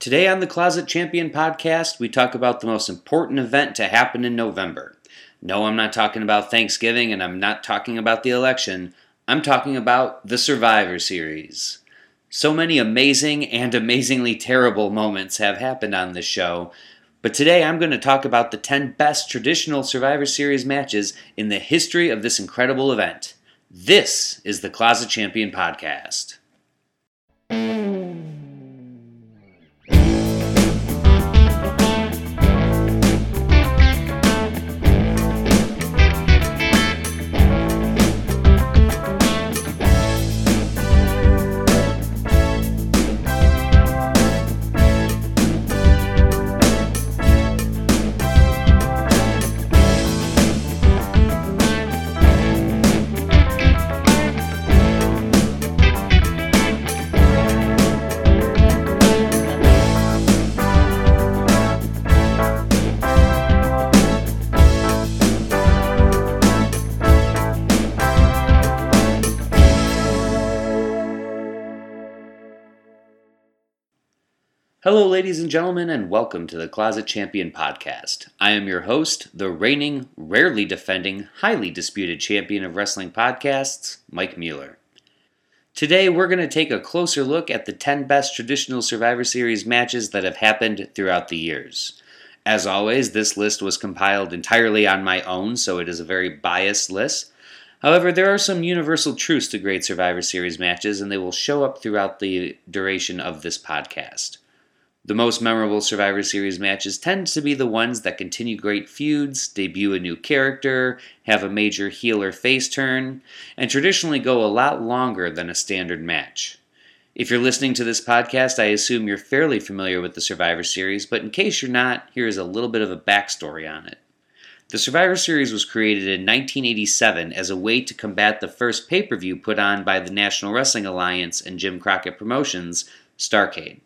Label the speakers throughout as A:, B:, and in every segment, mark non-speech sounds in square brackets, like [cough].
A: Today on the Closet Champion podcast, we talk about the most important event to happen in November. No, I'm not talking about Thanksgiving and I'm not talking about the election. I'm talking about the Survivor Series. So many amazing and amazingly terrible moments have happened on this show, but today I'm going to talk about the 10 best traditional Survivor Series matches in the history of this incredible event. This is the Closet Champion Podcast. Hello, ladies and gentlemen, and welcome to the Closet Champion Podcast. I am your host, the reigning, rarely defending, highly disputed champion of wrestling podcasts, Mike Mueller. Today, we're going to take a closer look at the 10 best traditional Survivor Series matches that have happened throughout the years. As always, this list was compiled entirely on my own, so it is a very biased list. However, there are some universal truths to great Survivor Series matches, and they will show up throughout the duration of this podcast. The most memorable Survivor Series matches tend to be the ones that continue great feuds, debut a new character, have a major heel or face turn, and traditionally go a lot longer than a standard match. If you're listening to this podcast, I assume you're fairly familiar with the Survivor Series, but in case you're not, here is a little bit of a backstory on it. The Survivor Series was created in 1987 as a way to combat the first pay per view put on by the National Wrestling Alliance and Jim Crockett Promotions, Starcade.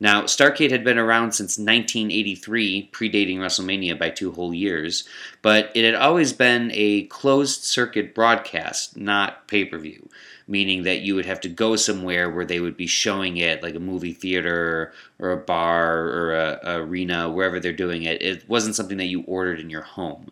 A: Now, Starcade had been around since 1983, predating WrestleMania by two whole years, but it had always been a closed circuit broadcast, not pay per view, meaning that you would have to go somewhere where they would be showing it, like a movie theater or a bar or a, a arena, wherever they're doing it. It wasn't something that you ordered in your home.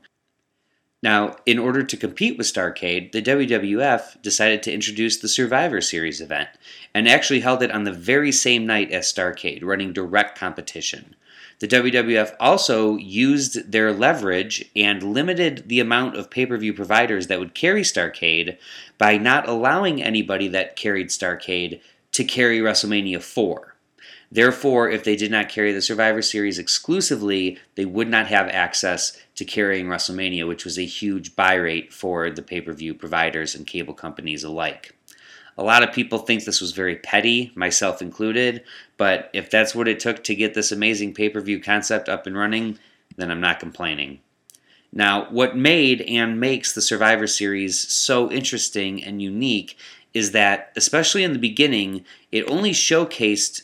A: Now, in order to compete with Starcade, the WWF decided to introduce the Survivor Series event, and actually held it on the very same night as Starcade, running direct competition. The WWF also used their leverage and limited the amount of pay per view providers that would carry Starcade by not allowing anybody that carried Starcade to carry WrestleMania 4. Therefore, if they did not carry the Survivor Series exclusively, they would not have access to carrying WrestleMania, which was a huge buy rate for the pay per view providers and cable companies alike. A lot of people think this was very petty, myself included, but if that's what it took to get this amazing pay per view concept up and running, then I'm not complaining. Now, what made and makes the Survivor Series so interesting and unique is that, especially in the beginning, it only showcased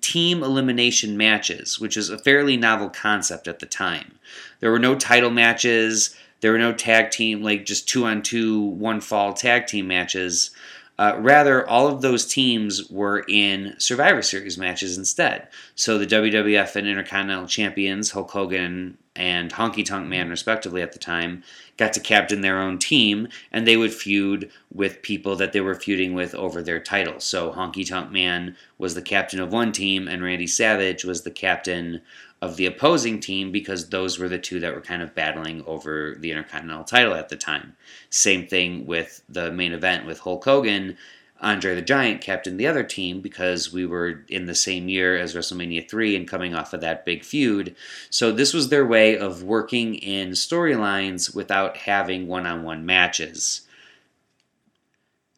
A: team elimination matches, which is a fairly novel concept at the time. There were no title matches. There were no tag team, like just two on two, one fall tag team matches. Uh, rather, all of those teams were in Survivor Series matches instead. So the WWF and Intercontinental Champions, Hulk Hogan and Honky Tonk Man, respectively, at the time, got to captain their own team, and they would feud with people that they were feuding with over their titles. So Honky Tonk Man was the captain of one team, and Randy Savage was the captain of the opposing team because those were the two that were kind of battling over the Intercontinental title at the time. Same thing with the main event with Hulk Hogan Andre the Giant captained the other team because we were in the same year as WrestleMania 3 and coming off of that big feud. So this was their way of working in storylines without having one on one matches.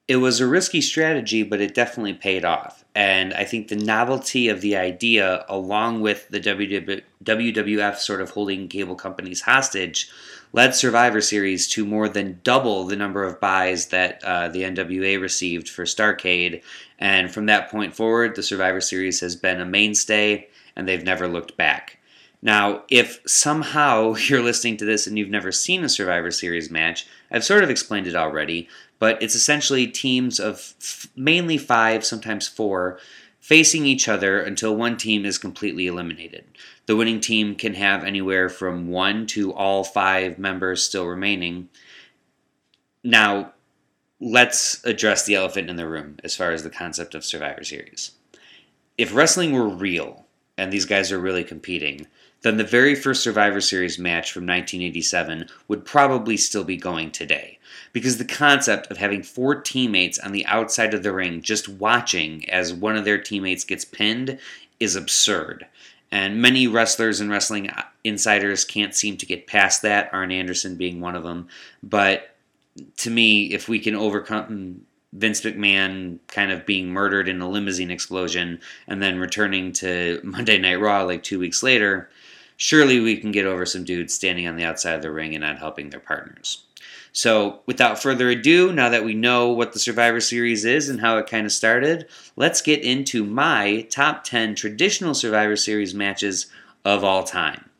A: It was a risky strategy, but it definitely paid off. And I think the novelty of the idea, along with the WWF sort of holding cable companies hostage, led Survivor Series to more than double the number of buys that uh, the NWA received for Starcade. And from that point forward, the Survivor Series has been a mainstay, and they've never looked back. Now, if somehow [laughs] you're listening to this and you've never seen a Survivor Series match, I've sort of explained it already, but it's essentially teams of f- mainly five, sometimes four, facing each other until one team is completely eliminated. The winning team can have anywhere from one to all five members still remaining. Now, let's address the elephant in the room as far as the concept of Survivor Series. If wrestling were real and these guys are really competing, then the very first Survivor Series match from 1987 would probably still be going today. Because the concept of having four teammates on the outside of the ring just watching as one of their teammates gets pinned is absurd. And many wrestlers and wrestling insiders can't seem to get past that, Arn Anderson being one of them. But to me, if we can overcome Vince McMahon kind of being murdered in a limousine explosion and then returning to [laughs] Monday Night Raw like two weeks later, surely we can get over some dudes standing on the outside of the ring and not helping their partners. So, without further ado, now that we know what the Survivor Series is and how it kind of started, let's get into my top 10 traditional Survivor Series matches of all time.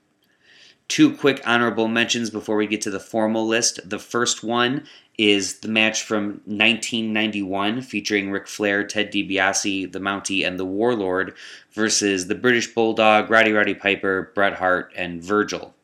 A: Two quick honorable mentions before we get to the formal list. The first one is the match from 1991 featuring Ric Flair, Ted DiBiase, the Mountie, and the Warlord versus the British Bulldog, Rowdy Roddy Piper, Bret Hart, and Virgil.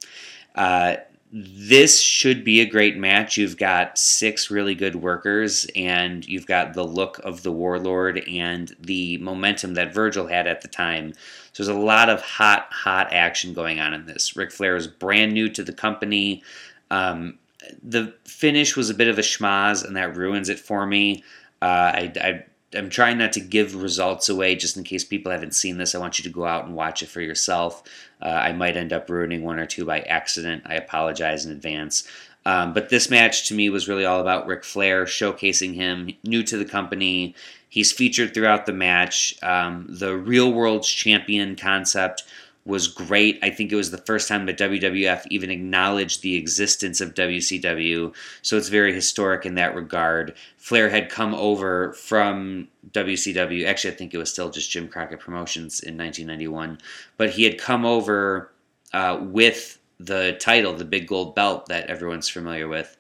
A: Uh, this should be a great match. You've got six really good workers, and you've got the look of the Warlord and the momentum that Virgil had at the time. So there's a lot of hot, hot action going on in this. Ric Flair is brand new to the company. Um, the finish was a bit of a schmaz, and that ruins it for me. Uh, I, I I'm trying not to give results away just in case people haven't seen this. I want you to go out and watch it for yourself. Uh, I might end up ruining one or two by accident. I apologize in advance. Um, but this match to me was really all about Ric Flair showcasing him, new to the company. He's featured throughout the match. Um, the real world's champion concept was great. I think it was the first time that WWF even acknowledged the existence of WCW, so it's very historic in that regard. Flair had come over from WCW. Actually, I think it was still just Jim Crockett Promotions in 1991, but he had come over uh, with the title, the big gold belt that everyone's familiar with.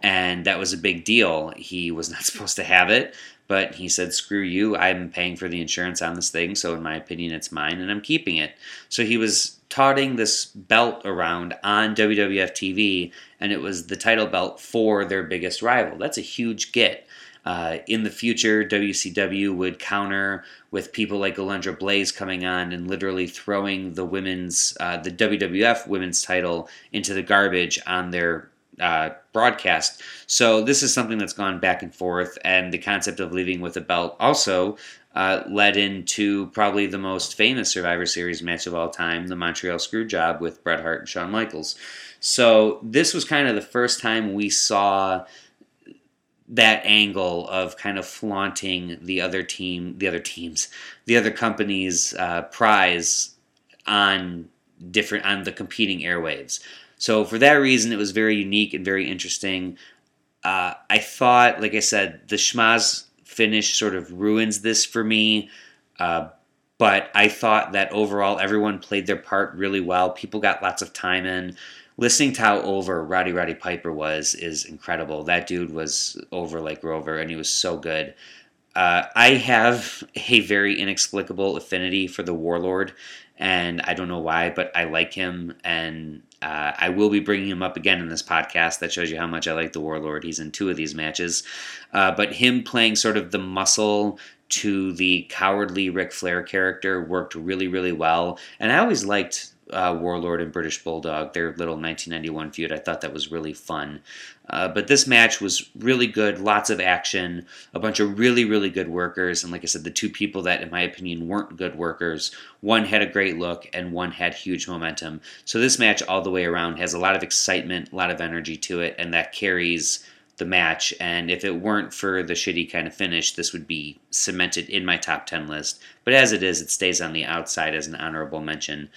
A: And that was a big deal. He was not [laughs] supposed to have it. But he said, screw you, I'm paying for the insurance on this thing, so in my opinion, it's mine and I'm keeping it. So he was touting this belt around on WWF TV, and it was the title belt for their biggest rival. That's a huge get. Uh, in the future, WCW would counter with people like Alundra Blaze coming on and literally throwing the women's, uh, the WWF women's title into the garbage on their uh, broadcast. So this is something that's gone back and forth, and the concept of leaving with a belt also uh, led into probably the most famous Survivor Series match of all time, the Montreal Screwjob with Bret Hart and Shawn Michaels. So this was kind of the first time we saw that angle of kind of flaunting the other team, the other teams, the other company's uh, prize on different on the competing airwaves. So for that reason, it was very unique and very interesting. Uh, I thought, like I said, the schmaz finish sort of ruins this for me. Uh, but I thought that overall everyone played their part really well. People got lots of time in. Listening to how over Rowdy Roddy Piper was is incredible. That dude was over like Rover, and he was so good. Uh, I have [laughs] a very inexplicable affinity for the Warlord, and I don't know why, but I like him, and uh, I will be bringing him up again in this podcast. That shows you how much I like the Warlord. He's in two of these matches. Uh, but him playing sort of the muscle to the cowardly Ric Flair character worked really, really well. And I always liked uh, Warlord and British Bulldog, their little 1991 feud. I thought that was really fun. Uh, but this match was really good, lots of action, a bunch of really, really good workers. And like I said, the two people that, in my opinion, weren't good workers, one had a great look and one had huge momentum. So this match, all the way around, has a lot of excitement, a lot of energy to it, and that carries the match. And if it weren't for the shitty kind of finish, this would be cemented in my top 10 list. But as it is, it stays on the outside as an honorable mention.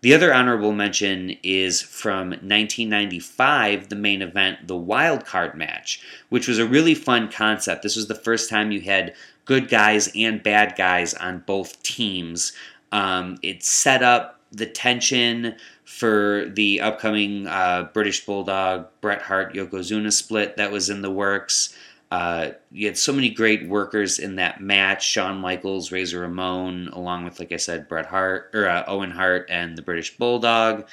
A: The other honorable mention is from 1995, the main event, the wild card match, which was a really fun concept. This was the first time you had good guys and bad guys on both teams. Um, it set up the tension for the upcoming uh, British Bulldog Bret Hart Yokozuna split that was in the works. Uh, you had so many great workers in that match: Shawn Michaels, Razor Ramon, along with, like I said, Bret Hart or uh, Owen Hart and the British Bulldog.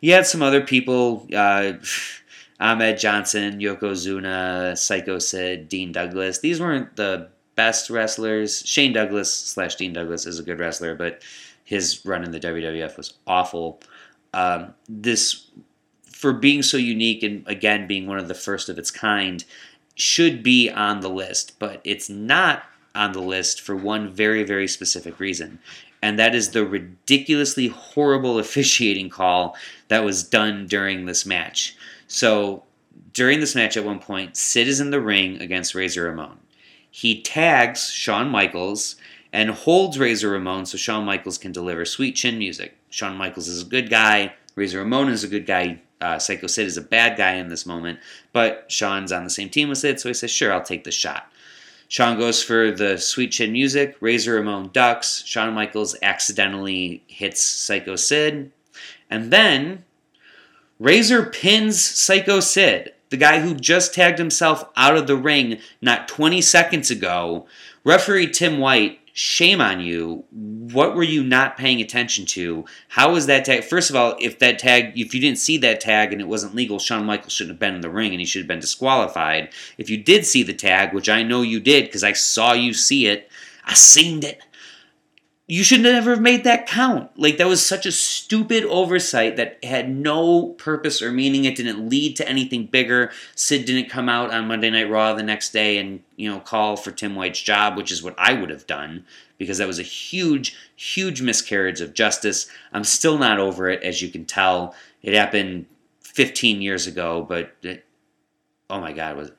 A: You had some other people: uh, [sighs] Ahmed Johnson, Yokozuna, Psycho Sid, Dean Douglas. These weren't the best wrestlers. Shane Douglas slash Dean Douglas is a good wrestler, but his run in the WWF was awful. Um, this, for being so unique and again being one of the first of its kind, should be on the list, but it's not on the list for one very, very specific reason. And that is the ridiculously horrible [laughs] officiating call that was done during this match. So, during this match, at one point, Sid is in the ring against Razor Ramon. He tags Shawn Michaels and holds Razor Ramon so Shawn Michaels can deliver sweet chin music. Shawn Michaels is a good guy. Razor Ramon is a good guy. Uh, Psycho Sid is a bad guy in this moment, but Shawn's on the same team with Sid, so he says, "Sure, I'll take the shot." Shawn goes for the sweet chin music. Razor Ramon ducks. Shawn Michaels accidentally hits Psycho Sid, and then Razor pins Psycho Sid, the guy who just tagged himself out of the ring not 20 seconds ago. Referee Tim White shame on you. What were you not paying attention to? How was that tag? First of all, if that tag, if you didn't see that tag and it wasn't legal, Shawn Michaels shouldn't have been in the ring and he should have been disqualified. If you did see the tag, which I know you did because I saw you see it, I seen it you should never have made that count. Like that was such a stupid oversight that had no purpose or meaning. It didn't lead to anything bigger. Sid didn't come out on Monday Night Raw the next day and you know call for Tim White's job, which is what I would have done because that was a huge, huge miscarriage of justice. I'm still not over it, as you can tell. It happened 15 years ago, but it, oh my God, was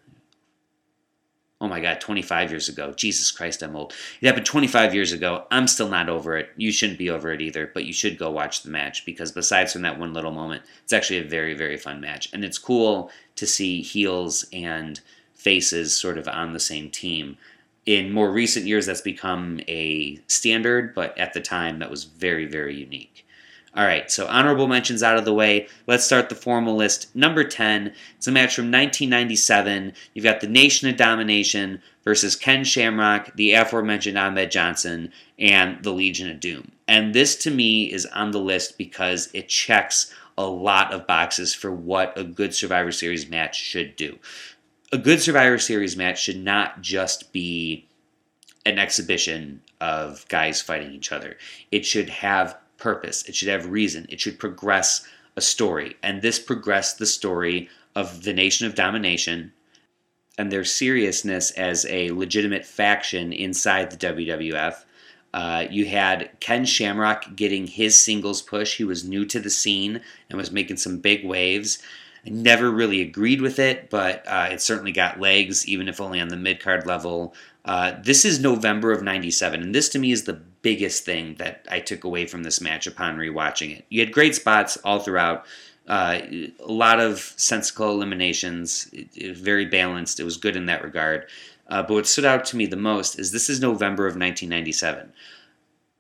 A: oh my God, 25 years ago. Jesus Christ, I'm old. It happened 25 years ago. I'm still not over it. You shouldn't be over it either, but you should go watch the match because besides from that one little moment, it's actually a very, very fun match. And it's cool to see heels and faces sort of on the same team. In more recent years, that's become a standard, but at the time, that was very, very unique. All right, so honorable mentions out of the way. Let's start the formal list. Number 10, it's a match from 1997. You've got the Nation of Domination versus Ken Shamrock, the aforementioned Ahmed Johnson, and the Legion of Doom. And this to me is on the list because it checks a lot of boxes for what a good Survivor Series match should do. A good Survivor Series match should not just be an exhibition of guys fighting each other. It should have purpose. It should have reason. It should progress a story. And this progressed the story of the Nation of Domination and their seriousness as a legitimate faction inside the WWF. Uh, you had Ken Shamrock getting his singles push. He was new to the scene and was making some big waves. I never really agreed with it, but uh, it certainly got legs, even if only on the mid card level. Uh, this is November of 97, and this to me is the biggest thing that I took away from this match upon rewatching it. You had great spots all throughout. Uh, a lot of sensical eliminations. It, it, very balanced. It was good in that regard. Uh, but what stood out to me the most is this is November of 1997.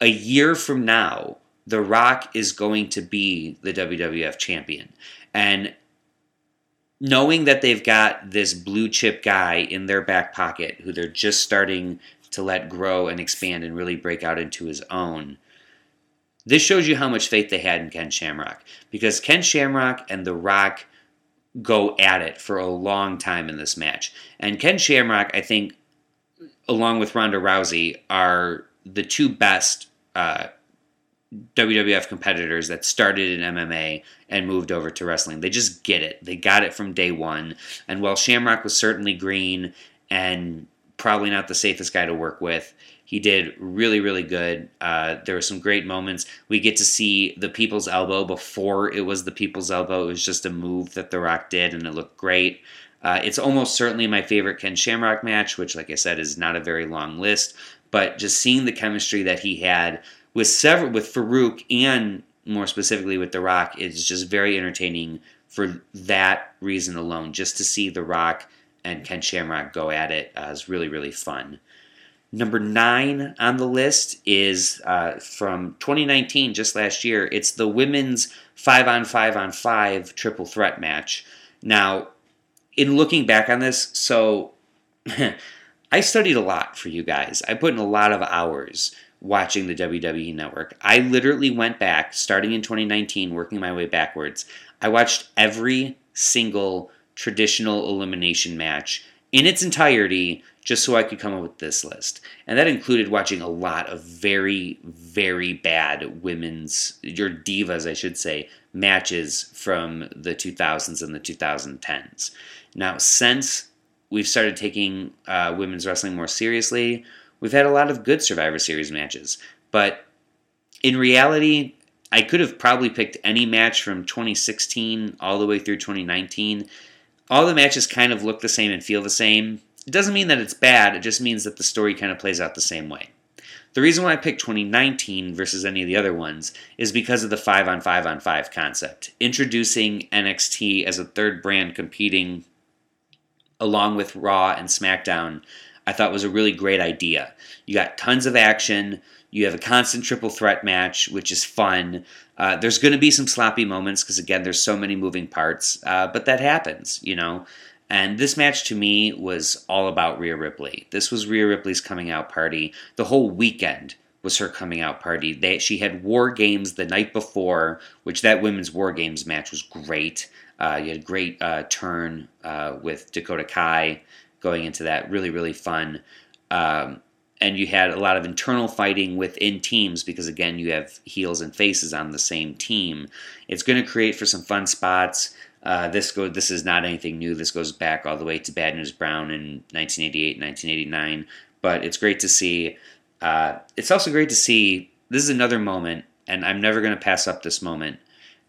A: A year from now, The Rock is going to be the WWF champion. And knowing that they've got this blue chip guy in their back pocket who they're just starting to let grow and expand and really break out into his own. This shows you how much faith they had in Ken Shamrock because Ken Shamrock and The Rock go at it for a long time in this match. And Ken Shamrock, I think, along with Ronda Rousey, are the two best uh, WWF competitors that started in MMA and moved over to wrestling. They just get it. They got it from day one. And while Shamrock was certainly green and probably not the safest guy to work with. He did really, really good. Uh, there were some great moments. We get to see the People's Elbow before it was the People's Elbow. It was just a move that The Rock did, and it looked great. Uh, it's almost certainly my favorite Ken Shamrock match, which, like I said, is not a very long list. But just seeing the chemistry that he had with several, with Faarooq, and more specifically with The Rock, is just very entertaining for that reason alone. Just to see The Rock and Ken Shamrock go at it uh, is really, really fun. Number nine on the list is uh, from 2019, just last year. It's the women's five on five on five triple threat match. Now, in looking back on this, so [laughs] I studied a lot for you guys. I put in a lot of hours watching the WWE Network. I literally went back, starting in 2019, working my way backwards. I watched every single traditional elimination match in its entirety just so I could come up with this list. And that included watching a lot of very, very bad women's, your divas, I should say, matches from the 2000s and the 2010s. Now, since we've started taking uh, women's wrestling more seriously, we've had a lot of good Survivor Series matches. But in reality, I could have probably picked any match from 2016 all the way through 2019. All the matches kind of look the same and feel the same. It doesn't mean that it's bad, it just means that the story kind of plays out the same way. The reason why I picked 2019 versus any of the other ones is because of the 5 on 5 on 5 concept. Introducing NXT as a third brand competing along with Raw and SmackDown, I thought was a really great idea. You got tons of action. You have a constant triple threat match, which is fun. Uh, there's going to be some sloppy moments because, again, there's so many moving parts, uh, but that happens, you know. And this match to me was all about Rhea Ripley. This was Rhea Ripley's coming out party. The whole weekend was her coming out party. They, she had War Games the night before, which that women's War Games match was great. Uh, you had a great uh, turn uh, with Dakota Kai going into that. Really, really fun. Um, and you had a lot of internal fighting within teams because, again, you have heels and faces on the same team. It's going to create for some fun spots. Uh, this go this is not anything new. This goes back all the way to Bad News Brown in 1988, 1989. But it's great to see. Uh, it's also great to see. This is another moment, and I'm never going to pass up this moment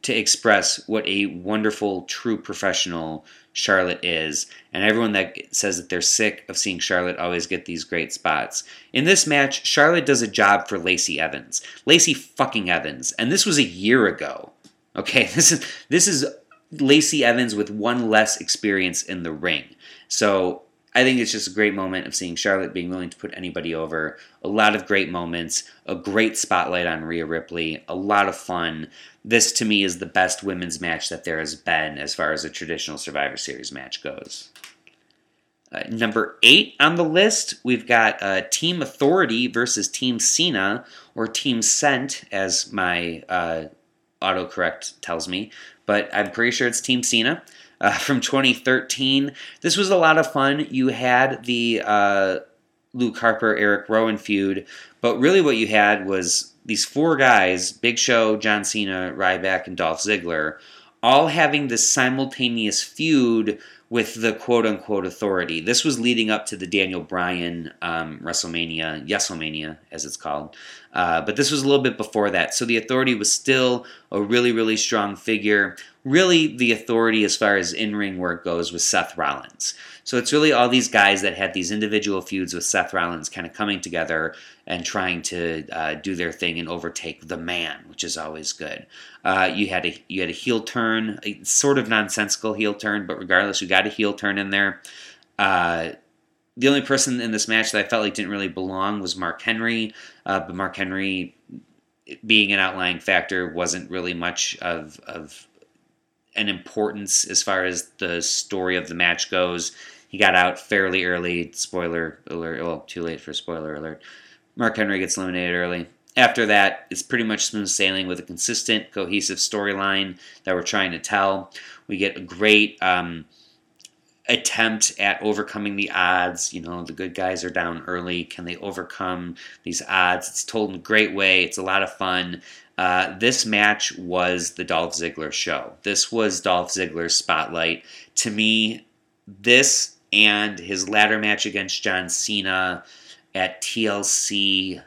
A: to express what a wonderful, true professional Charlotte is, and everyone that says that they're sick of seeing Charlotte always get these great spots. In this match, Charlotte does a job for Lacey Evans. Lacey fucking Evans, and this was a year ago. Okay, [laughs] this is this is Lacey Evans with one less experience in the ring. So I think it's just a great moment of seeing Charlotte being willing to put anybody over. A lot of great moments, a great spotlight on Rhea Ripley, a lot of fun. This to me is the best women's match that there has been as far as a traditional Survivor Series match goes. Uh, number eight on the list, we've got uh, Team Authority versus Team Cena, or Team Sent, as my uh, autocorrect tells me but I'm pretty sure it's Team Cena. Uh, from 2013. This was a lot of fun. You had the uh, Luke Harper, Eric Rowan feud, but really what you had was these four guys Big Show, John Cena, Ryback, and Dolph Ziggler all having this simultaneous feud with the quote unquote authority. This was leading up to the Daniel Bryan um, WrestleMania, YesleMania, as it's called. Uh, but this was a little bit before that. So the authority was still a really, really strong figure. Really, the authority as far as in ring work goes was Seth Rollins. So it's really all these guys that had these individual feuds with Seth Rollins kind of coming together and trying to uh, do their thing and overtake the man, which is always good. Uh, you had a you had a heel turn, a sort of nonsensical heel turn, but regardless, you got a heel turn in there. Uh, the only person in this match that I felt like didn't really belong was Mark Henry, uh, but Mark Henry, being an outlying factor, wasn't really much of of an importance as far as the story of the match goes. He got out fairly early. Spoiler alert. Well, too late for spoiler alert. Mark Henry gets eliminated early. After that, it's pretty much smooth sailing with a consistent, cohesive storyline that we're trying to tell. We get a great um, attempt at overcoming the odds. You know, the good guys are down early. Can they overcome these odds? It's told in a great way. It's a lot of fun. Uh, this match was the Dolph Ziggler show. This was Dolph Ziggler's spotlight. To me, this and his ladder match against John Cena at TLC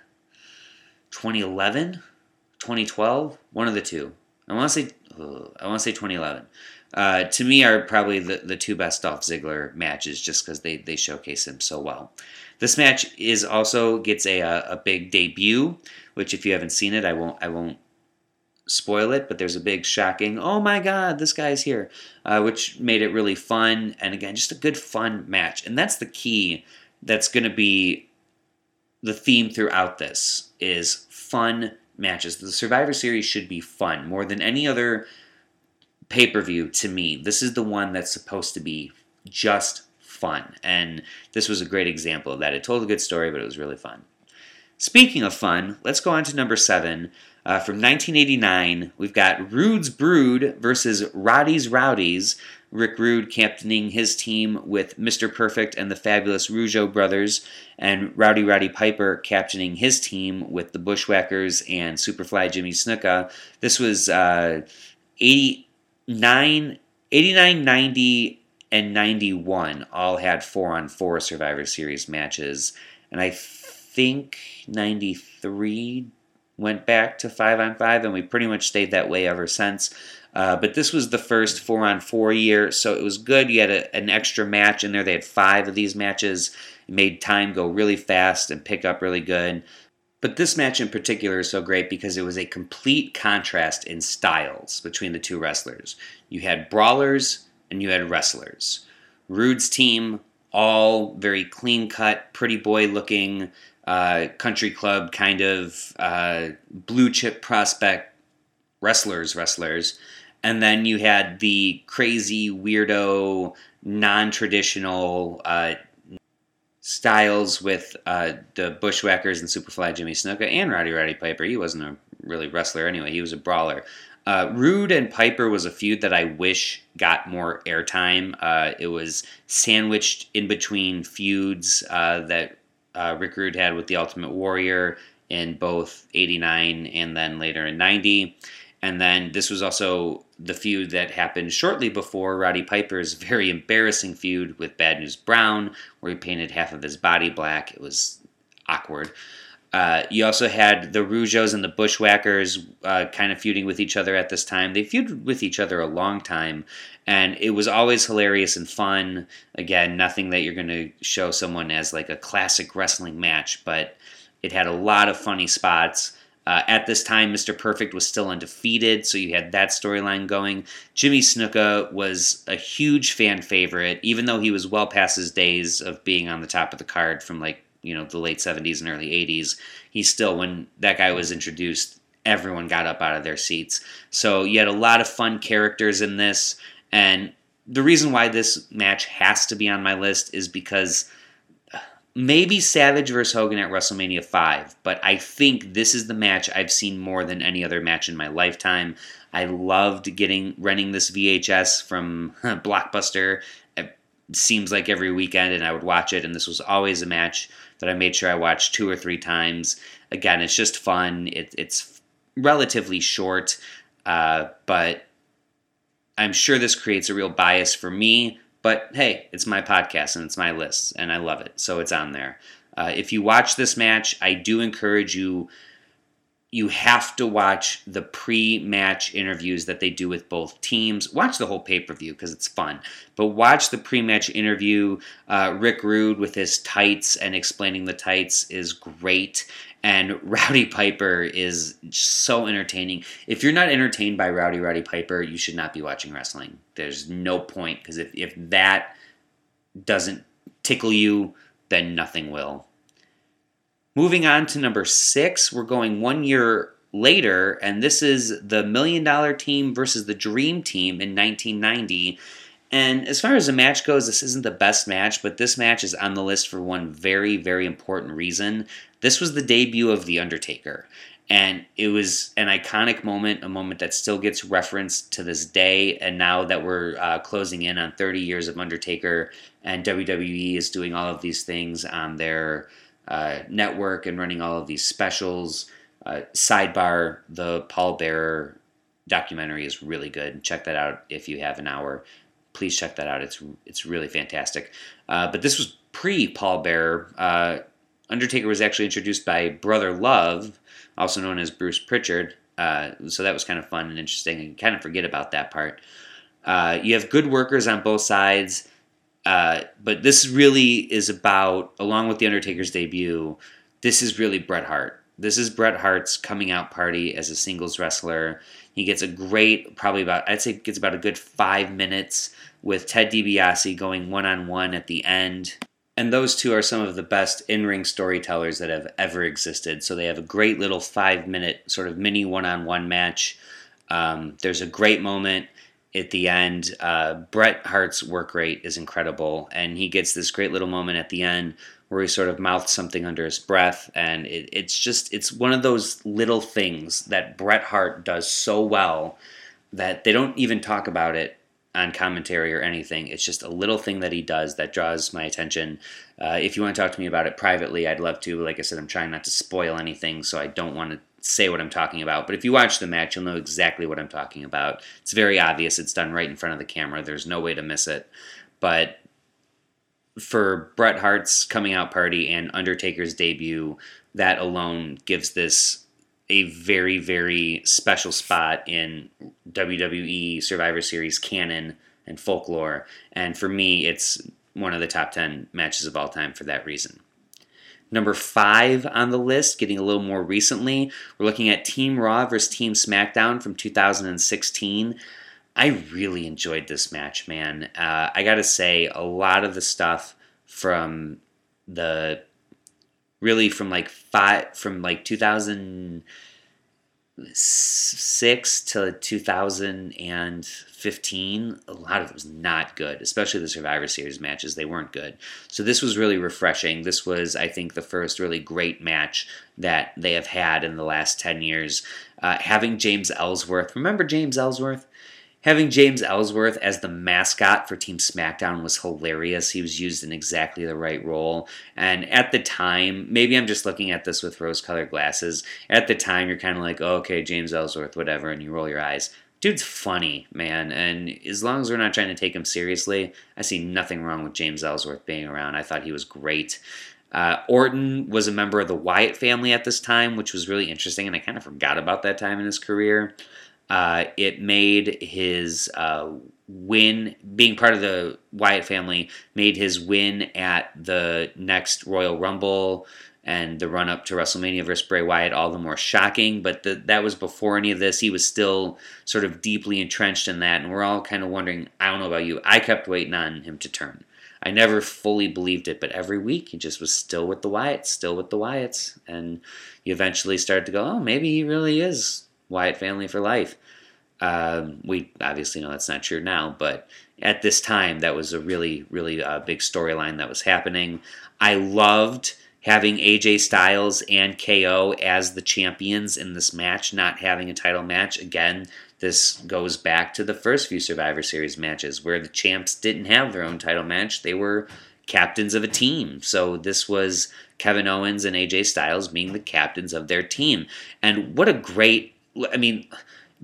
A: 2011, 2012, one of the two. I want to say I want to say 2011. Uh, to me, are probably the, the two best Dolph Ziggler matches, just because they they showcase him so well. This match is also gets a, a big debut, which if you haven't seen it, I won't I won't spoil it, but there's a big shocking, oh my god, this guy's here, uh, which made it really fun. And again, just a good fun match. And that's the key that's going to be the theme throughout this is fun matches. The Survivor Series should be fun more than any other pay per view to me. This is the one that's supposed to be just fun. And this was a great example of that. It told a good story, but it was really fun. Speaking of fun, let's go on to number seven. Uh, from 1989, we've got Rude's Brood versus Roddy's Rowdies. Rick Rude captaining his team with Mr. Perfect and the fabulous Rougeau brothers, and Rowdy Roddy Piper captaining his team with the Bushwhackers and Superfly Jimmy Snuka. This was uh, 89, 89, 90, and 91 all had four on four Survivor Series matches. And I think 93 went back to five on five, and we pretty much stayed that way ever since. Uh, but this was the first four on four year, so it was good. You had a, an extra match in there. They had five of these matches. It made time go really fast and pick up really good. But this match in particular is so great because it was a complete contrast in styles between the two wrestlers. You had brawlers and you had wrestlers. Rude's team, all very clean cut, pretty boy looking, uh, country club kind of uh, blue chip prospect wrestlers, wrestlers. And then you had the crazy, weirdo, non traditional uh, styles with uh, the Bushwhackers and Superfly Jimmy Snuka and Rowdy Roddy Piper. He wasn't a really wrestler anyway, he was a brawler. Uh, Rude and Piper was a feud that I wish got more airtime. Uh, it was sandwiched in between feuds uh, that uh, Rick Rude had with the Ultimate Warrior in both 89 and then later in 90. And then this was also the feud that happened shortly before Roddy Piper's very embarrassing feud with Bad News Brown, where he painted half of his body black. It was awkward. Uh, you also had the Rougeaus and the Bushwhackers uh, kind of feuding with each other at this time. They feuded with each other a long time, and it was always hilarious and fun. Again, nothing that you're going to show someone as like a classic wrestling match, but it had a lot of funny spots. Uh, at this time, Mr. Perfect was still undefeated, so you had that storyline going. Jimmy Snuka was a huge fan favorite, even though he was well past his days of being on the top of the card from like you know the late 70s and early 80s he still when that guy was introduced everyone got up out of their seats so you had a lot of fun characters in this and the reason why this match has to be on my list is because uh, maybe Savage versus Hogan at WrestleMania 5, but I think this is the match I've seen more than any other match in my lifetime. I loved getting renting this VHS from Blockbuster. It seems like every weekend, and I would watch it, and this was always a match that I made sure I watched two or three times. Again, it's just fun. It, it's relatively short, uh, but I'm sure this creates a real bias for me. But hey, it's my podcast and it's my list, and I love it, so it's on there. Uh, if you watch this match, I do encourage you you have to watch the pre-match interviews that they do with both teams. Watch the whole pay-per-view because it's fun, but watch the pre-match interview. Uh, Rick Rude with his tights and explaining the tights is great, and [laughs] Rowdy Piper is so entertaining. If you're not entertained by Rowdy Roddy Piper, you should not be watching wrestling. There's no point because if if that doesn't tickle you, then nothing will. Moving on to number six, we're going one year later, and this is the Million Dollar Team versus the Dream Team in 1990. And as far as the match goes, this isn't the best match, but this match is on the list for one very, very important reason. This was the debut of The Undertaker. And it was an iconic moment, a moment that still gets referenced to this day. And now that we're uh, closing in on 30 years of Undertaker, and WWE is doing all of these things on their uh, network and running all of these specials. Uh, sidebar: the Paul Bearer documentary is really good. Check that out if you have an hour. Please check that out. It's it's really fantastic. Uh, but this was pre Paul Bearer. Uh, Undertaker was actually introduced by Brother Love, also known as Bruce Prichard. Uh, so that was kind of fun and interesting. And kind of forget about that part. Uh, you have good workers on both sides. Uh, but this really is about, along with The Undertaker's debut, this is really Bret Hart. This is Bret Hart's coming out party as a singles wrestler. He gets a great, probably about, I'd say, gets about a good five minutes with Ted DiBiase going one on one at the end. And those two are some of the best in ring storytellers that have ever existed. So they have a great little five minute sort of mini one on one match. Um, there's a great moment at the end. Uh, Bret Hart's work rate is incredible, and he gets this great little moment at the end where he sort of mouths something under his breath, and it, it's just it's one of those little things that Bret Hart does so well that they don't even talk about it on commentary or anything. It's just a little thing that he does that draws my attention. Uh, if you want to talk to me about it privately, I'd love to. Like I said, I'm trying not to spoil anything, so I don't want to say what I'm talking about. But if you watch the match, you'll know exactly what I'm talking about. It's very obvious. It's done right in front of the camera. There's no way to miss it. But for Bret Hart's coming out party and Undertaker's debut, that alone gives this a very, very special spot in WWE Survivor Series canon and folklore. And for me, it's one of the top 10 matches of all time for that reason. Number five on the list, getting a little more recently, we're looking at Team Raw versus Team SmackDown from 2016. I really enjoyed this match, man. Uh, I gotta say, a lot of the stuff from the really from like five from like 2006 to 2015 a lot of it was not good especially the survivor series matches. They weren't good. So this was really refreshing. This was i think the first really great match that they have had in the last 10 years. Uh, having james ellsworth remember james ellsworth Having James Ellsworth as the mascot for Team SmackDown was hilarious. He was used in exactly the right role. And at the time, maybe I'm just looking at this with rose colored glasses. At the time, you're kind of like, oh, okay, James Ellsworth, whatever, and you roll your eyes. Dude's funny, man. And as long as we're not trying to take him seriously, I see nothing wrong with James Ellsworth being around. I thought he was great. Uh, Orton was a member of the Wyatt family at this time, which was really interesting, and I kind of forgot about that time in his career. Uh, it made his uh, win, being part of the Wyatt family, made his win at the next Royal Rumble and the run up to WrestleMania versus Bray Wyatt all the more shocking. But the, that was before any of this. He was still sort of deeply entrenched in that, and we're all kind of wondering. I don't know about you. I kept waiting on him to turn. I never fully believed it, but every week he just was still with the Wyatts, still with the Wyatts, and you eventually started to go, oh, maybe he really is Wyatt family for life. Um, we obviously know that's not true now, but at this time, that was a really, really uh, big storyline that was happening. I loved having AJ Styles and KO as the champions in this match, not having a title match. Again, this goes back to the first few Survivor Series matches where the champs didn't have their own title match. They were captains of a team. So this was Kevin Owens and AJ Styles being the captains of their team. And what a great, I mean,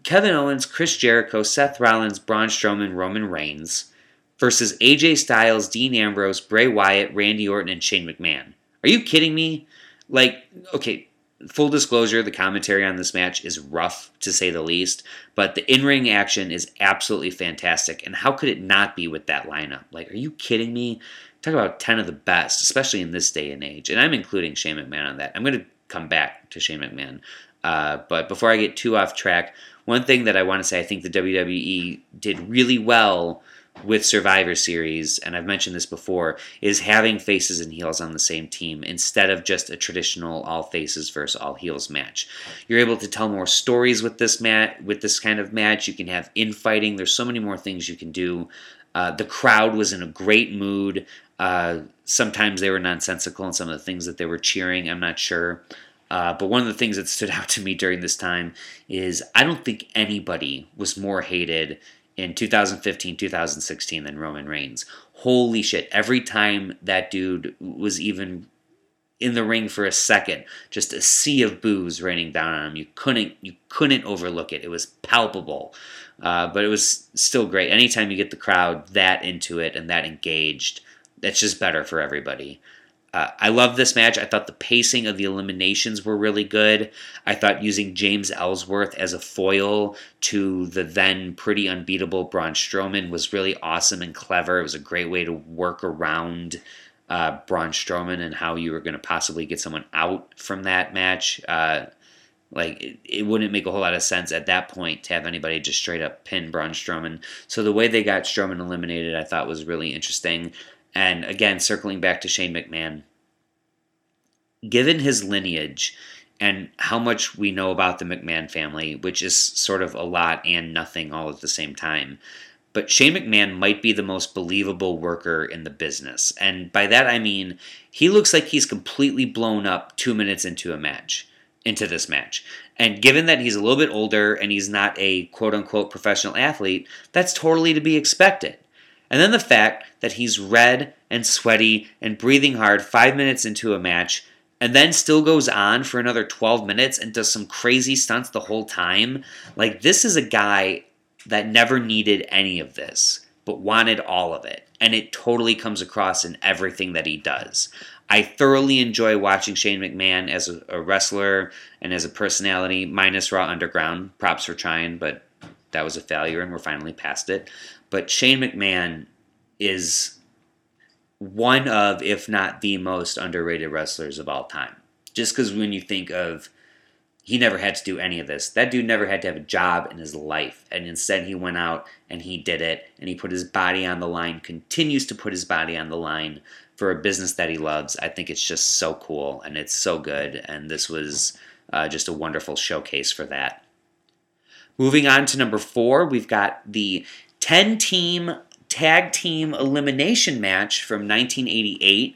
A: Kevin Owens, Chris Jericho, Seth Rollins, Braun Strowman, Roman Reigns versus AJ Styles, Dean Ambrose, Bray Wyatt, Randy Orton, and Shane McMahon. Are you kidding me? Like, okay, full disclosure, the commentary on this match is rough to say the least, but the in ring action is absolutely fantastic. And how could it not be with that lineup? Like, are you kidding me? Talk about 10 of the best, especially in this day and age. And I'm including Shane McMahon on that. I'm going to come back to Shane McMahon. Uh, but before I get too off track, one thing that I want to say I think the WWE did really well with Survivor Series, and I've mentioned this before, is having faces and heels on the same team instead of just a traditional all faces versus all heels match. You're able to tell more stories with this mat with this kind of match. You can have infighting. There's so many more things you can do. Uh, the crowd was in a great mood. Uh, sometimes they were nonsensical and some of the things that they were cheering. I'm not sure. Uh, but one of the things that stood [laughs] out to me during this time is I don't think anybody was more hated in 2015, 2016 than Roman Reigns. Holy shit. Every time that dude was even in the ring for a second, just a sea of boos raining down on him. You couldn't you couldn't overlook it. It was palpable. Uh, but it was still great. Anytime you get the crowd that into it and that engaged, that's just better for everybody. Uh, I love this match. I thought the pacing of the eliminations were really good. I thought using James Ellsworth as a foil to the then pretty unbeatable Braun Strowman was really awesome and clever. It was a great way to work around uh, Braun Strowman and how you were going to possibly get someone out from that match. Uh, like it, it, wouldn't make a whole lot of sense at that point to have anybody just straight up pin Braun Strowman. So the way they got Strowman eliminated, I thought was really interesting. And again, circling back to Shane McMahon, given his lineage and how much we know about the McMahon family, which is sort of a lot and nothing all at the same time. But Shane McMahon might be the most believable worker in the business. And by that I mean he looks like he's completely blown up two minutes into a match, into this match. And given that he's a little bit older and he's not a quote unquote professional athlete, that's totally to be expected. And then the fact that he's red and sweaty and breathing hard five minutes into a match and then still goes on for another 12 minutes and does some crazy stunts the whole time. Like, this is a guy that never needed any of this, but wanted all of it. And it totally comes across in everything that he does. I thoroughly enjoy watching Shane McMahon as a, wrestler and as a personality, minus Raw Underground. Props for trying, but that was a failure and we're finally past it. But Shane McMahon is one of, if not the most underrated wrestlers of all time. Just because when you think of he never had to do any of this. That dude never had to have a job in his life. And instead, he went out and he did it. And he put his body on the line, continues to put his body on the line for a business that he loves. I think it's just so cool and it's so good. And this was uh, just a wonderful showcase for that. Moving on to number four, we've got the 10 team tag team elimination match from 1988.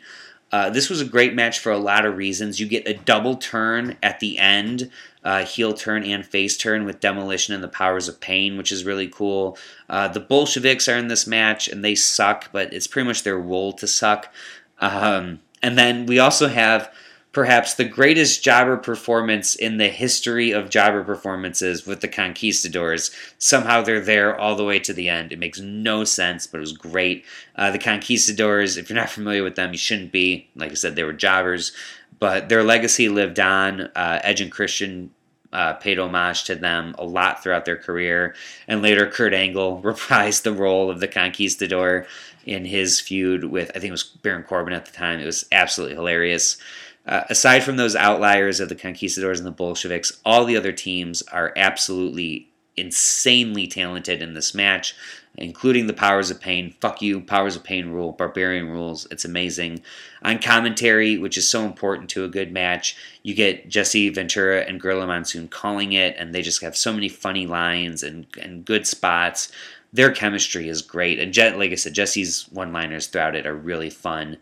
A: Uh, this was a great match for a lot of reasons. You get a double turn at the end, uh, heel turn and face turn with Demolition and the Powers of Pain, which is really cool. Uh, the Bolsheviks are in this match and they suck, but it's pretty much their role to suck. Um, and then we also have perhaps the greatest jobber performance in the history of jobber performances with the Conquistadors. Somehow they're there all the way to the end. It makes no sense, but it was great. Uh, the Conquistadors, if you're not familiar with them, you shouldn't be. Like I said, they were jobbers, but their legacy lived on. Uh, Edge and Christian uh, paid homage to them a lot throughout their career, and later Kurt Angle [laughs] reprised the role of the Conquistador in his feud with, I think it was Baron Corbin at the time. It was absolutely hilarious. Uh, aside from those outliers of the Conquistadors and the Bolsheviks, all the other teams are absolutely insanely talented in this match, including the Powers of Pain. Fuck you, Powers of Pain rule, Barbarian rules. It's amazing. On commentary, which is so important to a good match, you get Jesse Ventura and Gorilla Monsoon calling it, and they just have so many funny lines and, and good spots. Their chemistry is great. And like I said, Jesse's one liners throughout it are really fun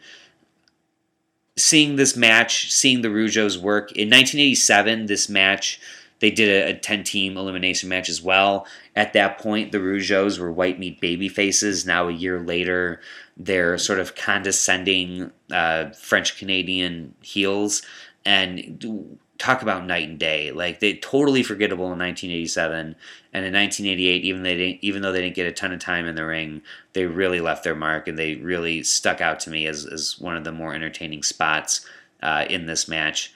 A: seeing this match, seeing the Rougeaus work in 1987, this match they did a, a 10 team elimination match as well. At that point, the Rougeaus were white meat baby faces. Now, a year later, they're sort of condescending uh, French Canadian heels. And talk about night and day. Like they totally forgettable in 1987, and in 1988, even they didn't, even though they didn't get a ton of time in the ring, they really left their mark, and they really stuck out to me as as one of the more entertaining spots uh, in this match.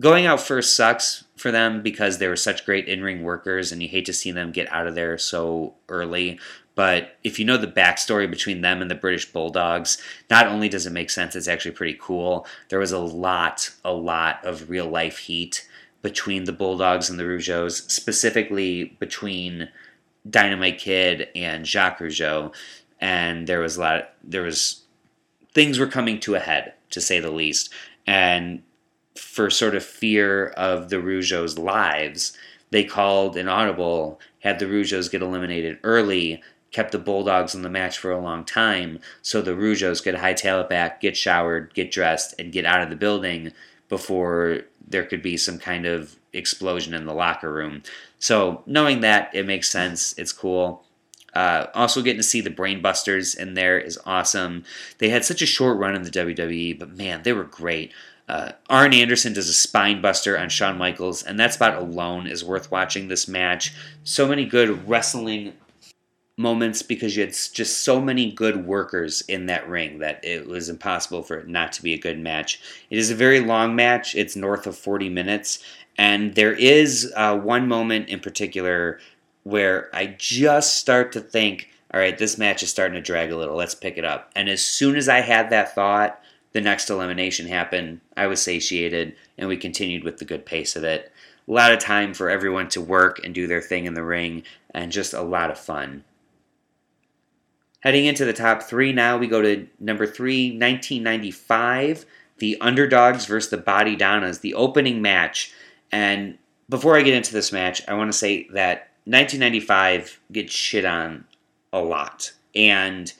A: Going out first sucks for them because they were such great in ring workers, and you hate to see them get out of there so early. But if you know the backstory between them and the British Bulldogs, not only does it make sense, it's actually pretty cool. There was a lot, a lot of real life heat between the Bulldogs and the Rougeaus, specifically between Dynamite Kid and Jacques Rougeau. And there was a lot, there was, things were coming to a head, to say the least. And for sort of fear of the Rougeaus' lives, they called an audible, had the Rougeaus get eliminated early kept the Bulldogs in the match for a long time, so the Rougeaus could hightail it back, get showered, get dressed, and get out of the building before there could be some kind of explosion in the locker room. So knowing that, it makes sense. It's cool. Uh, also, getting to see the Brainbusters in there is awesome. They had such a short run in the WWE, but man, they were great. Uh, Arn Anderson does a spine buster on Shawn Michaels, and that spot alone is worth watching this match. So many good wrestling moments because you had just so many good workers in that ring that it was impossible for it not to be a good match. It is a very long match, it's north of 40 minutes, and there is uh, one moment in particular where I just start to think, all right, this match is starting to drag a little, let's pick it up. And as soon as I had that thought, the next elimination happened. I was satiated, and we continued with the good pace of it. A lot of time for everyone to work and do their thing in the ring, and just a lot of fun. Heading into the top three now, we go to number three, 1995, the underdogs versus the Body Donnas, the opening match. And before I get into this match, I want to say that 1995 gets shit on a lot. And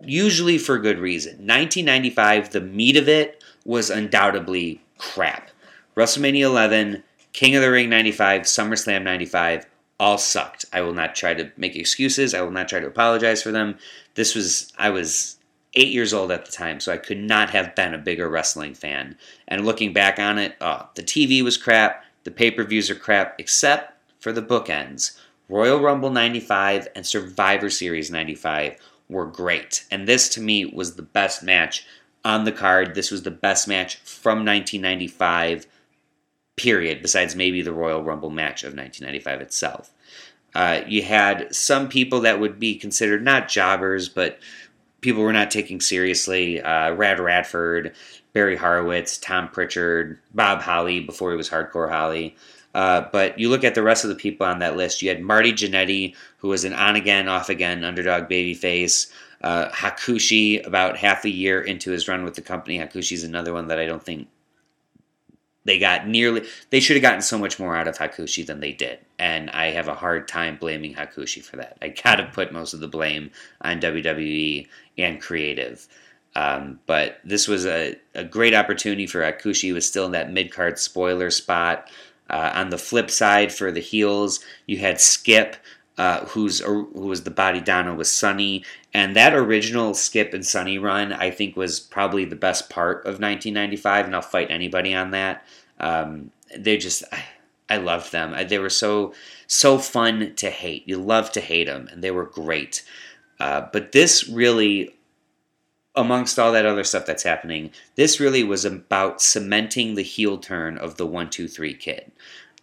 A: usually for good reason. 1995, the meat of it was undoubtedly crap. WrestleMania 11, King of the Ring 95, SummerSlam 95, all sucked. I will not try to make excuses. I will not try to apologize for them. This was, I was eight years old at the time, so I could not have been a bigger wrestling fan. And looking back on it, oh, the TV was crap, the pay per views are crap, except for the bookends. Royal Rumble 95 and Survivor Series 95 were great. And this to me was the best match on the card. This was the best match from 1995, period, besides maybe the Royal Rumble match of 1995 itself. Uh, you had some people that would be considered not jobbers, but people were not taking seriously. Uh, Rad Radford, Barry Horowitz, Tom Prichard, Bob Holly before he was Hardcore Holly. Uh, but you look at the rest of the people on that list. You had Marty Jannetty, who was an on again, off again underdog babyface. Uh, Hakushi, about half a year into his run with the company. Hakushi's another one that I don't think they got nearly. They should have gotten so much more out of Hakushi than they did, and I have a hard time blaming Hakushi for that. I gotta put most of the blame on WWE and creative. Um, but this was a, a great opportunity for Hakushi. He was still in that mid card spoiler spot. Uh, on the flip side, for the heels, you had Skip, uh, who's who was the body Donna was Sunny, and that original Skip and Sunny run, I think, was probably the best part of 1995, and I'll fight anybody on that. Um, they just, I, I loved them. They were so so fun to hate. You love to hate them, and they were great. Uh, but this really amongst all that other stuff that's happening, this really was about cementing the heel turn of the one two three kid.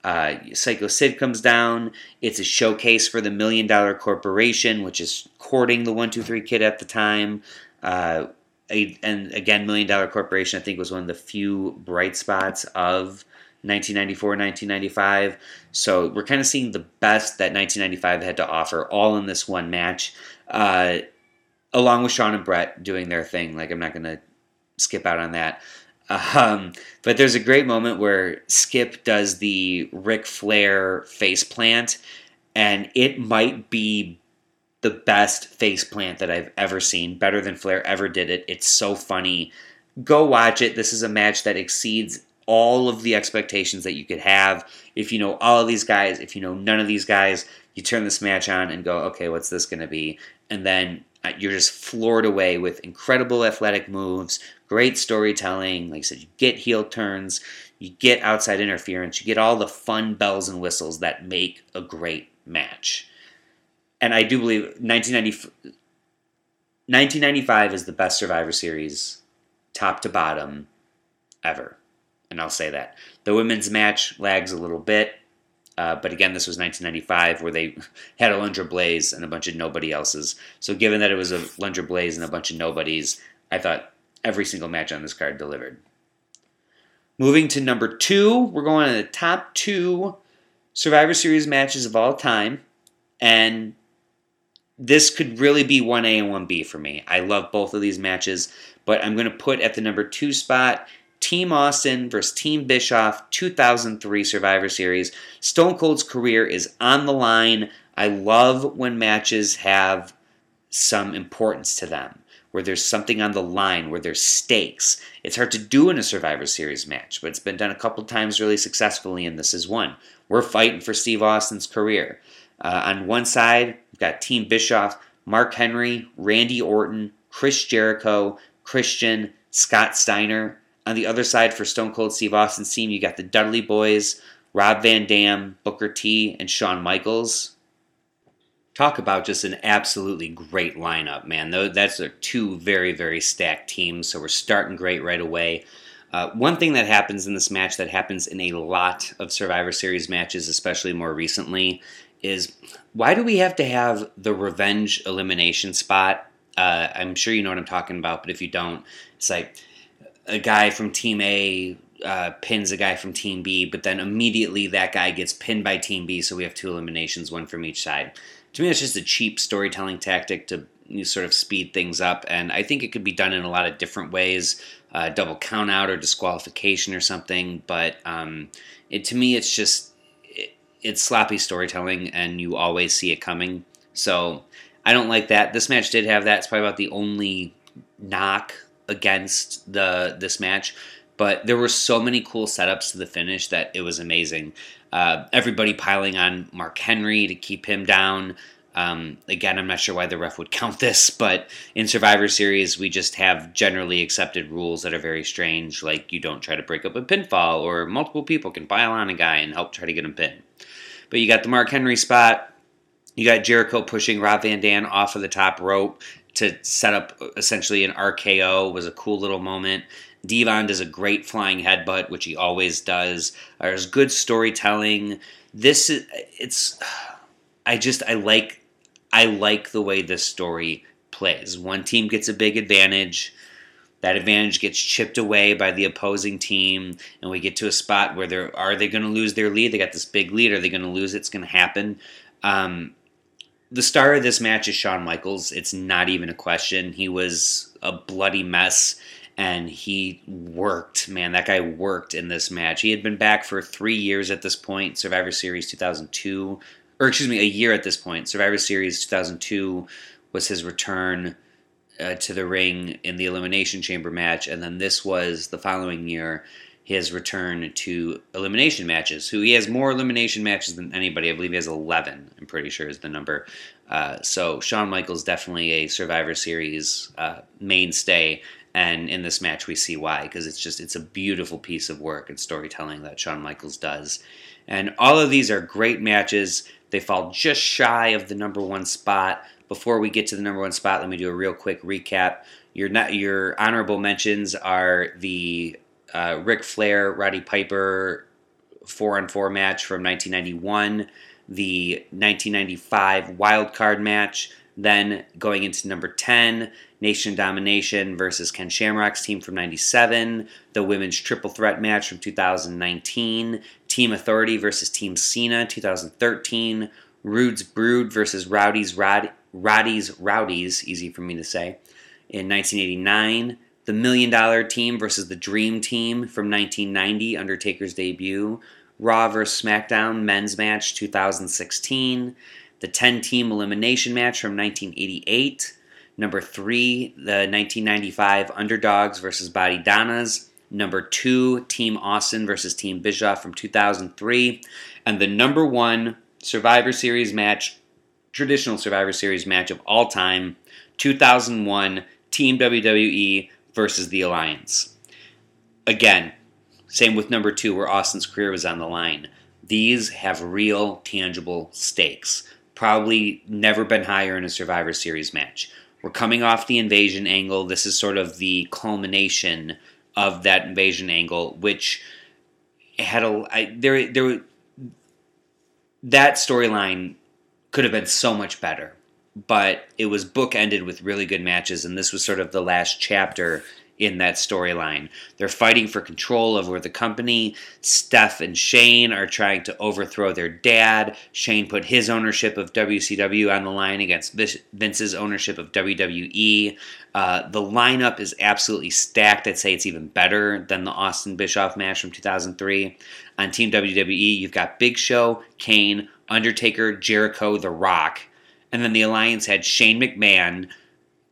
A: Uh, Psycho Sid comes down. It's a showcase for the Million Dollar Corporation, which is courting the one two three kid at the time. Uh, and again, Million Dollar Corporation, I think, was one of the few bright spots of 1994, 1995. So we're kind of seeing the best that 1995 had to offer all in this one match. Uh, along with Shawn and Bret doing their thing. Like I'm not gonna skip out on that. Um, but there's a great moment where Skip does the Ric Flair face plant, and it might be the best face plant that I've ever seen. Better than Flair ever did it. It's so funny. Go watch it. This is a match that exceeds all of the expectations that you could have. If you know all of these guys, if you know none of these guys, you turn this match on and go, okay, what's this going to be? And then uh, you're just floored away with incredible athletic moves, great storytelling. Like I said, you get heel turns, you get outside interference, you get all the fun bells and whistles that make a great match. And I do believe 1995 is the best Survivor Series, top to bottom, ever. And I'll say that. The women's match lags a little bit. Uh, but again, this was 1995 where they [laughs] had a Blaze and a bunch of nobody else's. So given that it was a Alundra Blaze and a bunch of nobodies, I thought every single match on this card delivered. Moving to number two, we're going to the top two Survivor Series matches of all time. And this could really be 1A and 1B for me. I love both of these matches, but I'm going to put at the number two spot Team Austin versus Team Bischoff 2003 Survivor Series. Stone Cold's career is on the line. I love when matches have some importance to them, where there's something on the line, where there's stakes. It's hard to do in a Survivor Series match, but it's been done a couple times really successfully, and this is one. We're fighting for Steve Austin's career. Uh, on one side, we've got Team Bischoff, Mark Henry, Randy Orton, Chris Jericho, Christian, Scott Steiner. On the other side, for Stone Cold Steve Austin's team, you got the Dudley Boyz, Rob Van Dam, Booker T, and Shawn Michaels. Talk about just an absolutely great lineup, man. That's two very, very stacked teams, so we're starting great right away. Uh, one thing that happens in this match that happens in a lot of Survivor Series matches, especially more recently, is why do we have to have the revenge elimination spot? Uh, I'm sure you know what I'm talking about, but if you don't, it's like a guy from Team A uh, pins a guy from Team B, but then immediately that guy gets pinned by Team B, so we have two eliminations, one from each side. To me, it's just a cheap storytelling tactic to sort of speed things up, and I think it could be done in a lot of different ways. uh, double count out or disqualification or something. But um, it to me, it's just it, it's sloppy storytelling, and you always see it coming. So I don't like that. This match did have that. It's probably about the only knock against the this match. But there were so many cool setups to the finish that it was amazing. Uh, everybody piling on Mark Henry to keep him down. Um, again, I'm not sure why the ref would [laughs] count this, but in Survivor Series, we just have generally accepted rules that are very strange, like you don't try to break up a pinfall, or multiple people can pile on a guy and help try to get him pinned. But you got the Mark Henry spot. You got Jericho pushing Rob Van Dam off of the top rope to set up essentially an RKO. Was a cool little moment. D-Von does a great flying headbutt, which he always does. There's good storytelling. This is it's. I just I like I like the way this story plays. One team gets a big advantage. That advantage gets chipped away by the opposing team, and we get to a spot where they're are they going to lose their lead? They got this big lead. Are they going to lose? It's going to happen. Um, the star of this match is Shawn Michaels. It's not even a question. He was a bloody mess, and he worked. Man, that guy worked in this match. He had been back for three years at this point. Survivor Series 2002 or excuse me, a year at this point. Survivor Series 2002 was his return uh, to the ring in the Elimination Chamber match, and then this was the following year his return to elimination matches. Who he has more elimination matches than anybody. I believe he has 11. I'm pretty sure is the number. Uh, so Shawn Michaels definitely a Survivor Series uh, mainstay. And in this match, we see why because it's just it's a beautiful piece of work and storytelling that Shawn Michaels does. And all of these are great matches. They fall just shy of the number one spot. Before we get to the number one spot, let me do a real quick recap. Your not, your honorable mentions are the uh, Ric Flair Roddy Piper four on four match from 1991, the 1995 wild card match, then going into number 10, Nation Domination versus Ken Shamrock's team from 97, the women's triple threat match from 2019, Team Authority versus Team Cena 2013, Rude's Brood versus Rowdy's Rod, Roddy's Rowdies, easy for me to say, in 1989, the Million Dollar Team versus the Dream Team from 1990, Undertaker's debut, Raw versus SmackDown men's match 2016, the 10 team elimination match from 1988. Number three, the 1995 Underdogs versus Body Donnas. Number two, Team Austin versus Team Bischoff from 2003. And the number one Survivor Series match, traditional Survivor Series match of all time, 2001 Team WWE versus The Alliance. Again, same with number two, where Austin's career was on the line. These have real, tangible stakes probably never been higher in a Survivor Series match. We're coming off the invasion angle. This is sort of the culmination of that invasion angle, which had a I, there there that storyline could have been so much better, but it was bookended with really good matches, and this was sort of the last chapter in that storyline. They're fighting for control over the company. Steph and Shane are trying to overthrow their dad. Shane put his ownership of WCW on the line against Vince's ownership of WWE. Uh, the lineup is absolutely stacked. I'd say it's even better than the Austin Bischoff match from 2003. On Team WWE, you've got Big Show, Kane, Undertaker, Jericho, The Rock. And then the Alliance had Shane McMahon,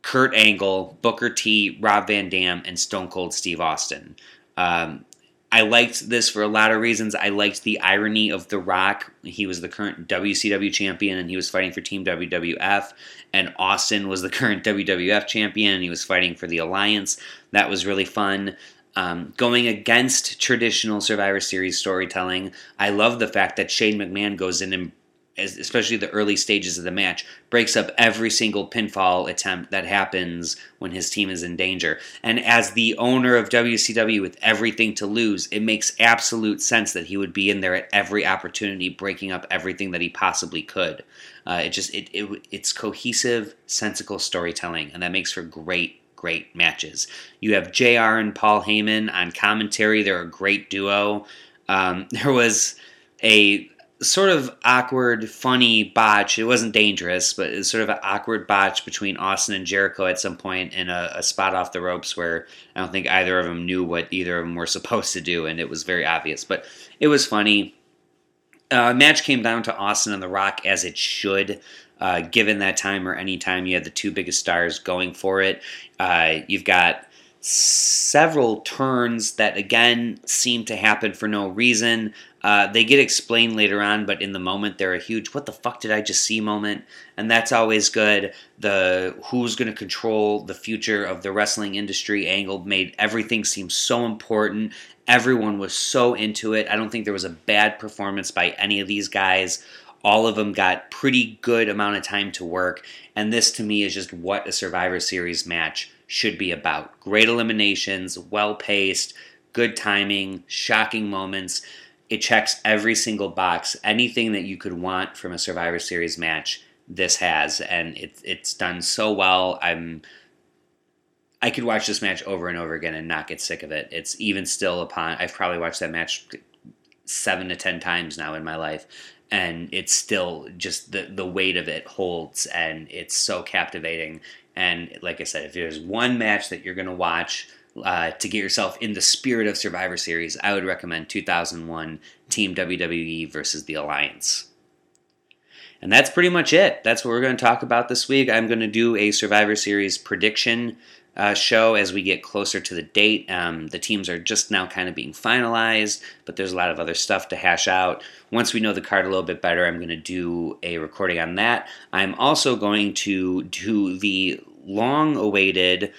A: Kurt Angle, Booker T, Rob Van Dam, and Stone Cold Steve Austin. Um, I liked this for a lot of reasons. I liked the irony of The Rock. He was the current WCW champion and he was fighting for Team WWF. And Austin was the [laughs] current WWF champion and he was fighting for the Alliance. That was really fun. Um, going against traditional Survivor Series storytelling, I love the fact that Shane McMahon goes in and especially the early stages of the match, breaks up every single pinfall attempt that happens when his team is in danger. And as the owner of WCW with everything to lose, it makes absolute sense that he would be in there at every opportunity, breaking up everything that he possibly could. Uh, it just it, it it's cohesive, sensical storytelling, and that makes for great great matches. You have JR and Paul Heyman on commentary; they're a great duo. Um, [laughs] there was a sort of awkward, funny botch. It wasn't dangerous, but it's sort of an awkward botch between Austin and Jericho at some point in a, a, spot off the ropes where I don't think either of them knew what either of them were [laughs] supposed to do, and it was very obvious. But it was funny. Uh, match came down to Austin and The Rock as it should. Uh, given that time or any time you had the two biggest stars going for it, uh, you've got several turns that again seem to happen for no reason. Uh, they get explained later on, but in the moment they're a huge "what the fuck did I just see" moment, and that's always good. The who's going to control the future of the wrestling industry angle made everything seem so important. Everyone was so into it. I don't think there was a bad performance by any of these guys. All of them got pretty good amount of time to work, and this to me is just what a Survivor Series match should be about. Great eliminations, well paced, good timing, shocking moments it checks every single box. Anything that you could want from a Survivor Series match, this has, and it's it's done so well. I'm I could watch this match over and over again and not get sick of it. It's even still upon. I've probably watched that match seven to ten times now in my life, and it's still just the the weight of it holds, and it's so captivating. And like I said, if there's one match that you're gonna watch uh, to get yourself in the spirit of Survivor Series, I would recommend 2001 Team WWE versus the Alliance. And that's pretty much it. That's what we're going to talk about this week. I'm going to do a Survivor Series prediction uh, show as we get closer to the date. Um, the teams are just now kind of being finalized, but there's a lot of other stuff to hash out. Once we know the card a little bit better, I'm going to do a recording on that. I'm also going to do the long awaited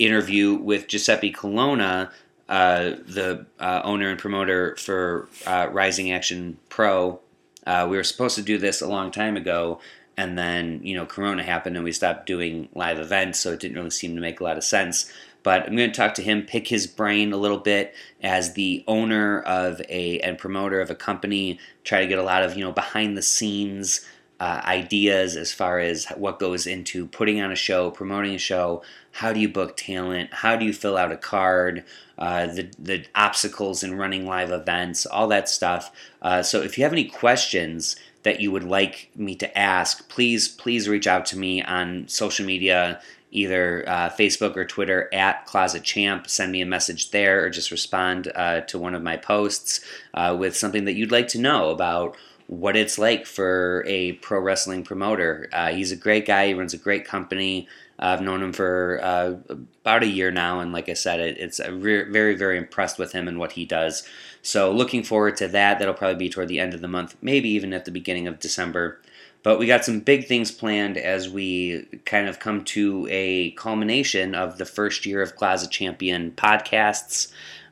A: interview with Giuseppe Colonna, uh, the uh, owner and promoter for uh, Rising Action Pro. Uh, we were supposed to do this a long time ago, and then you know Corona happened and we stopped doing live events, so it didn't really seem to make a lot of sense. But I'm going to talk to him, pick his brain a little bit as the owner of a and promoter of a company. Try to get a lot of you know behind the scenes uh, ideas as far as what goes into putting on a show, promoting a show. How do you book talent? How do you fill out a card? Uh, the the obstacles in running live events, all that stuff. Uh, so if you have any questions that you would like me to ask, please please reach out to me on social media. Either uh, Facebook or Twitter at Closet Champ. Send me a message there, or just respond uh, to one of my posts uh, with something that you'd like to know about what it's like for a pro wrestling promoter. Uh, he's a great guy. He runs a great company. Uh, I've known him for uh, about a year now, and like I said, it, it's re- very, very impressed with him and what he does. So looking forward to that. That'll probably be toward the end of the month, maybe even at the beginning of December. But we got some big things planned as we kind of come to a culmination of the first year of Closet Champion podcasts.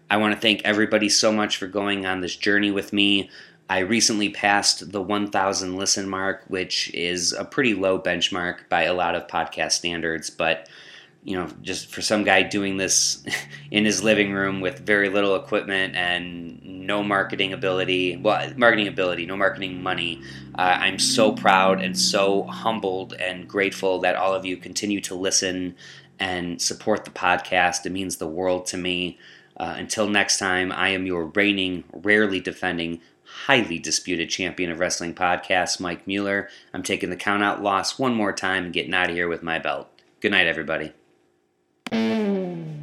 A: I want to thank everybody so much for going on this journey with me. I recently passed the 1,000 listen mark, which is a pretty low benchmark by a lot of podcast standards. But, you know, just for some guy doing this [laughs] in his living room with very little equipment and no marketing ability, well, marketing ability, no marketing money, uh, I'm so proud and so humbled and grateful that all of you continue to listen and support the podcast. It means the world to me. Uh, until next time, I am your reigning, rarely defending, highly disputed champion of wrestling podcasts, Mike Mueller. I'm taking the count out loss one more time and getting out of here with my belt. Good night, everybody. Mm.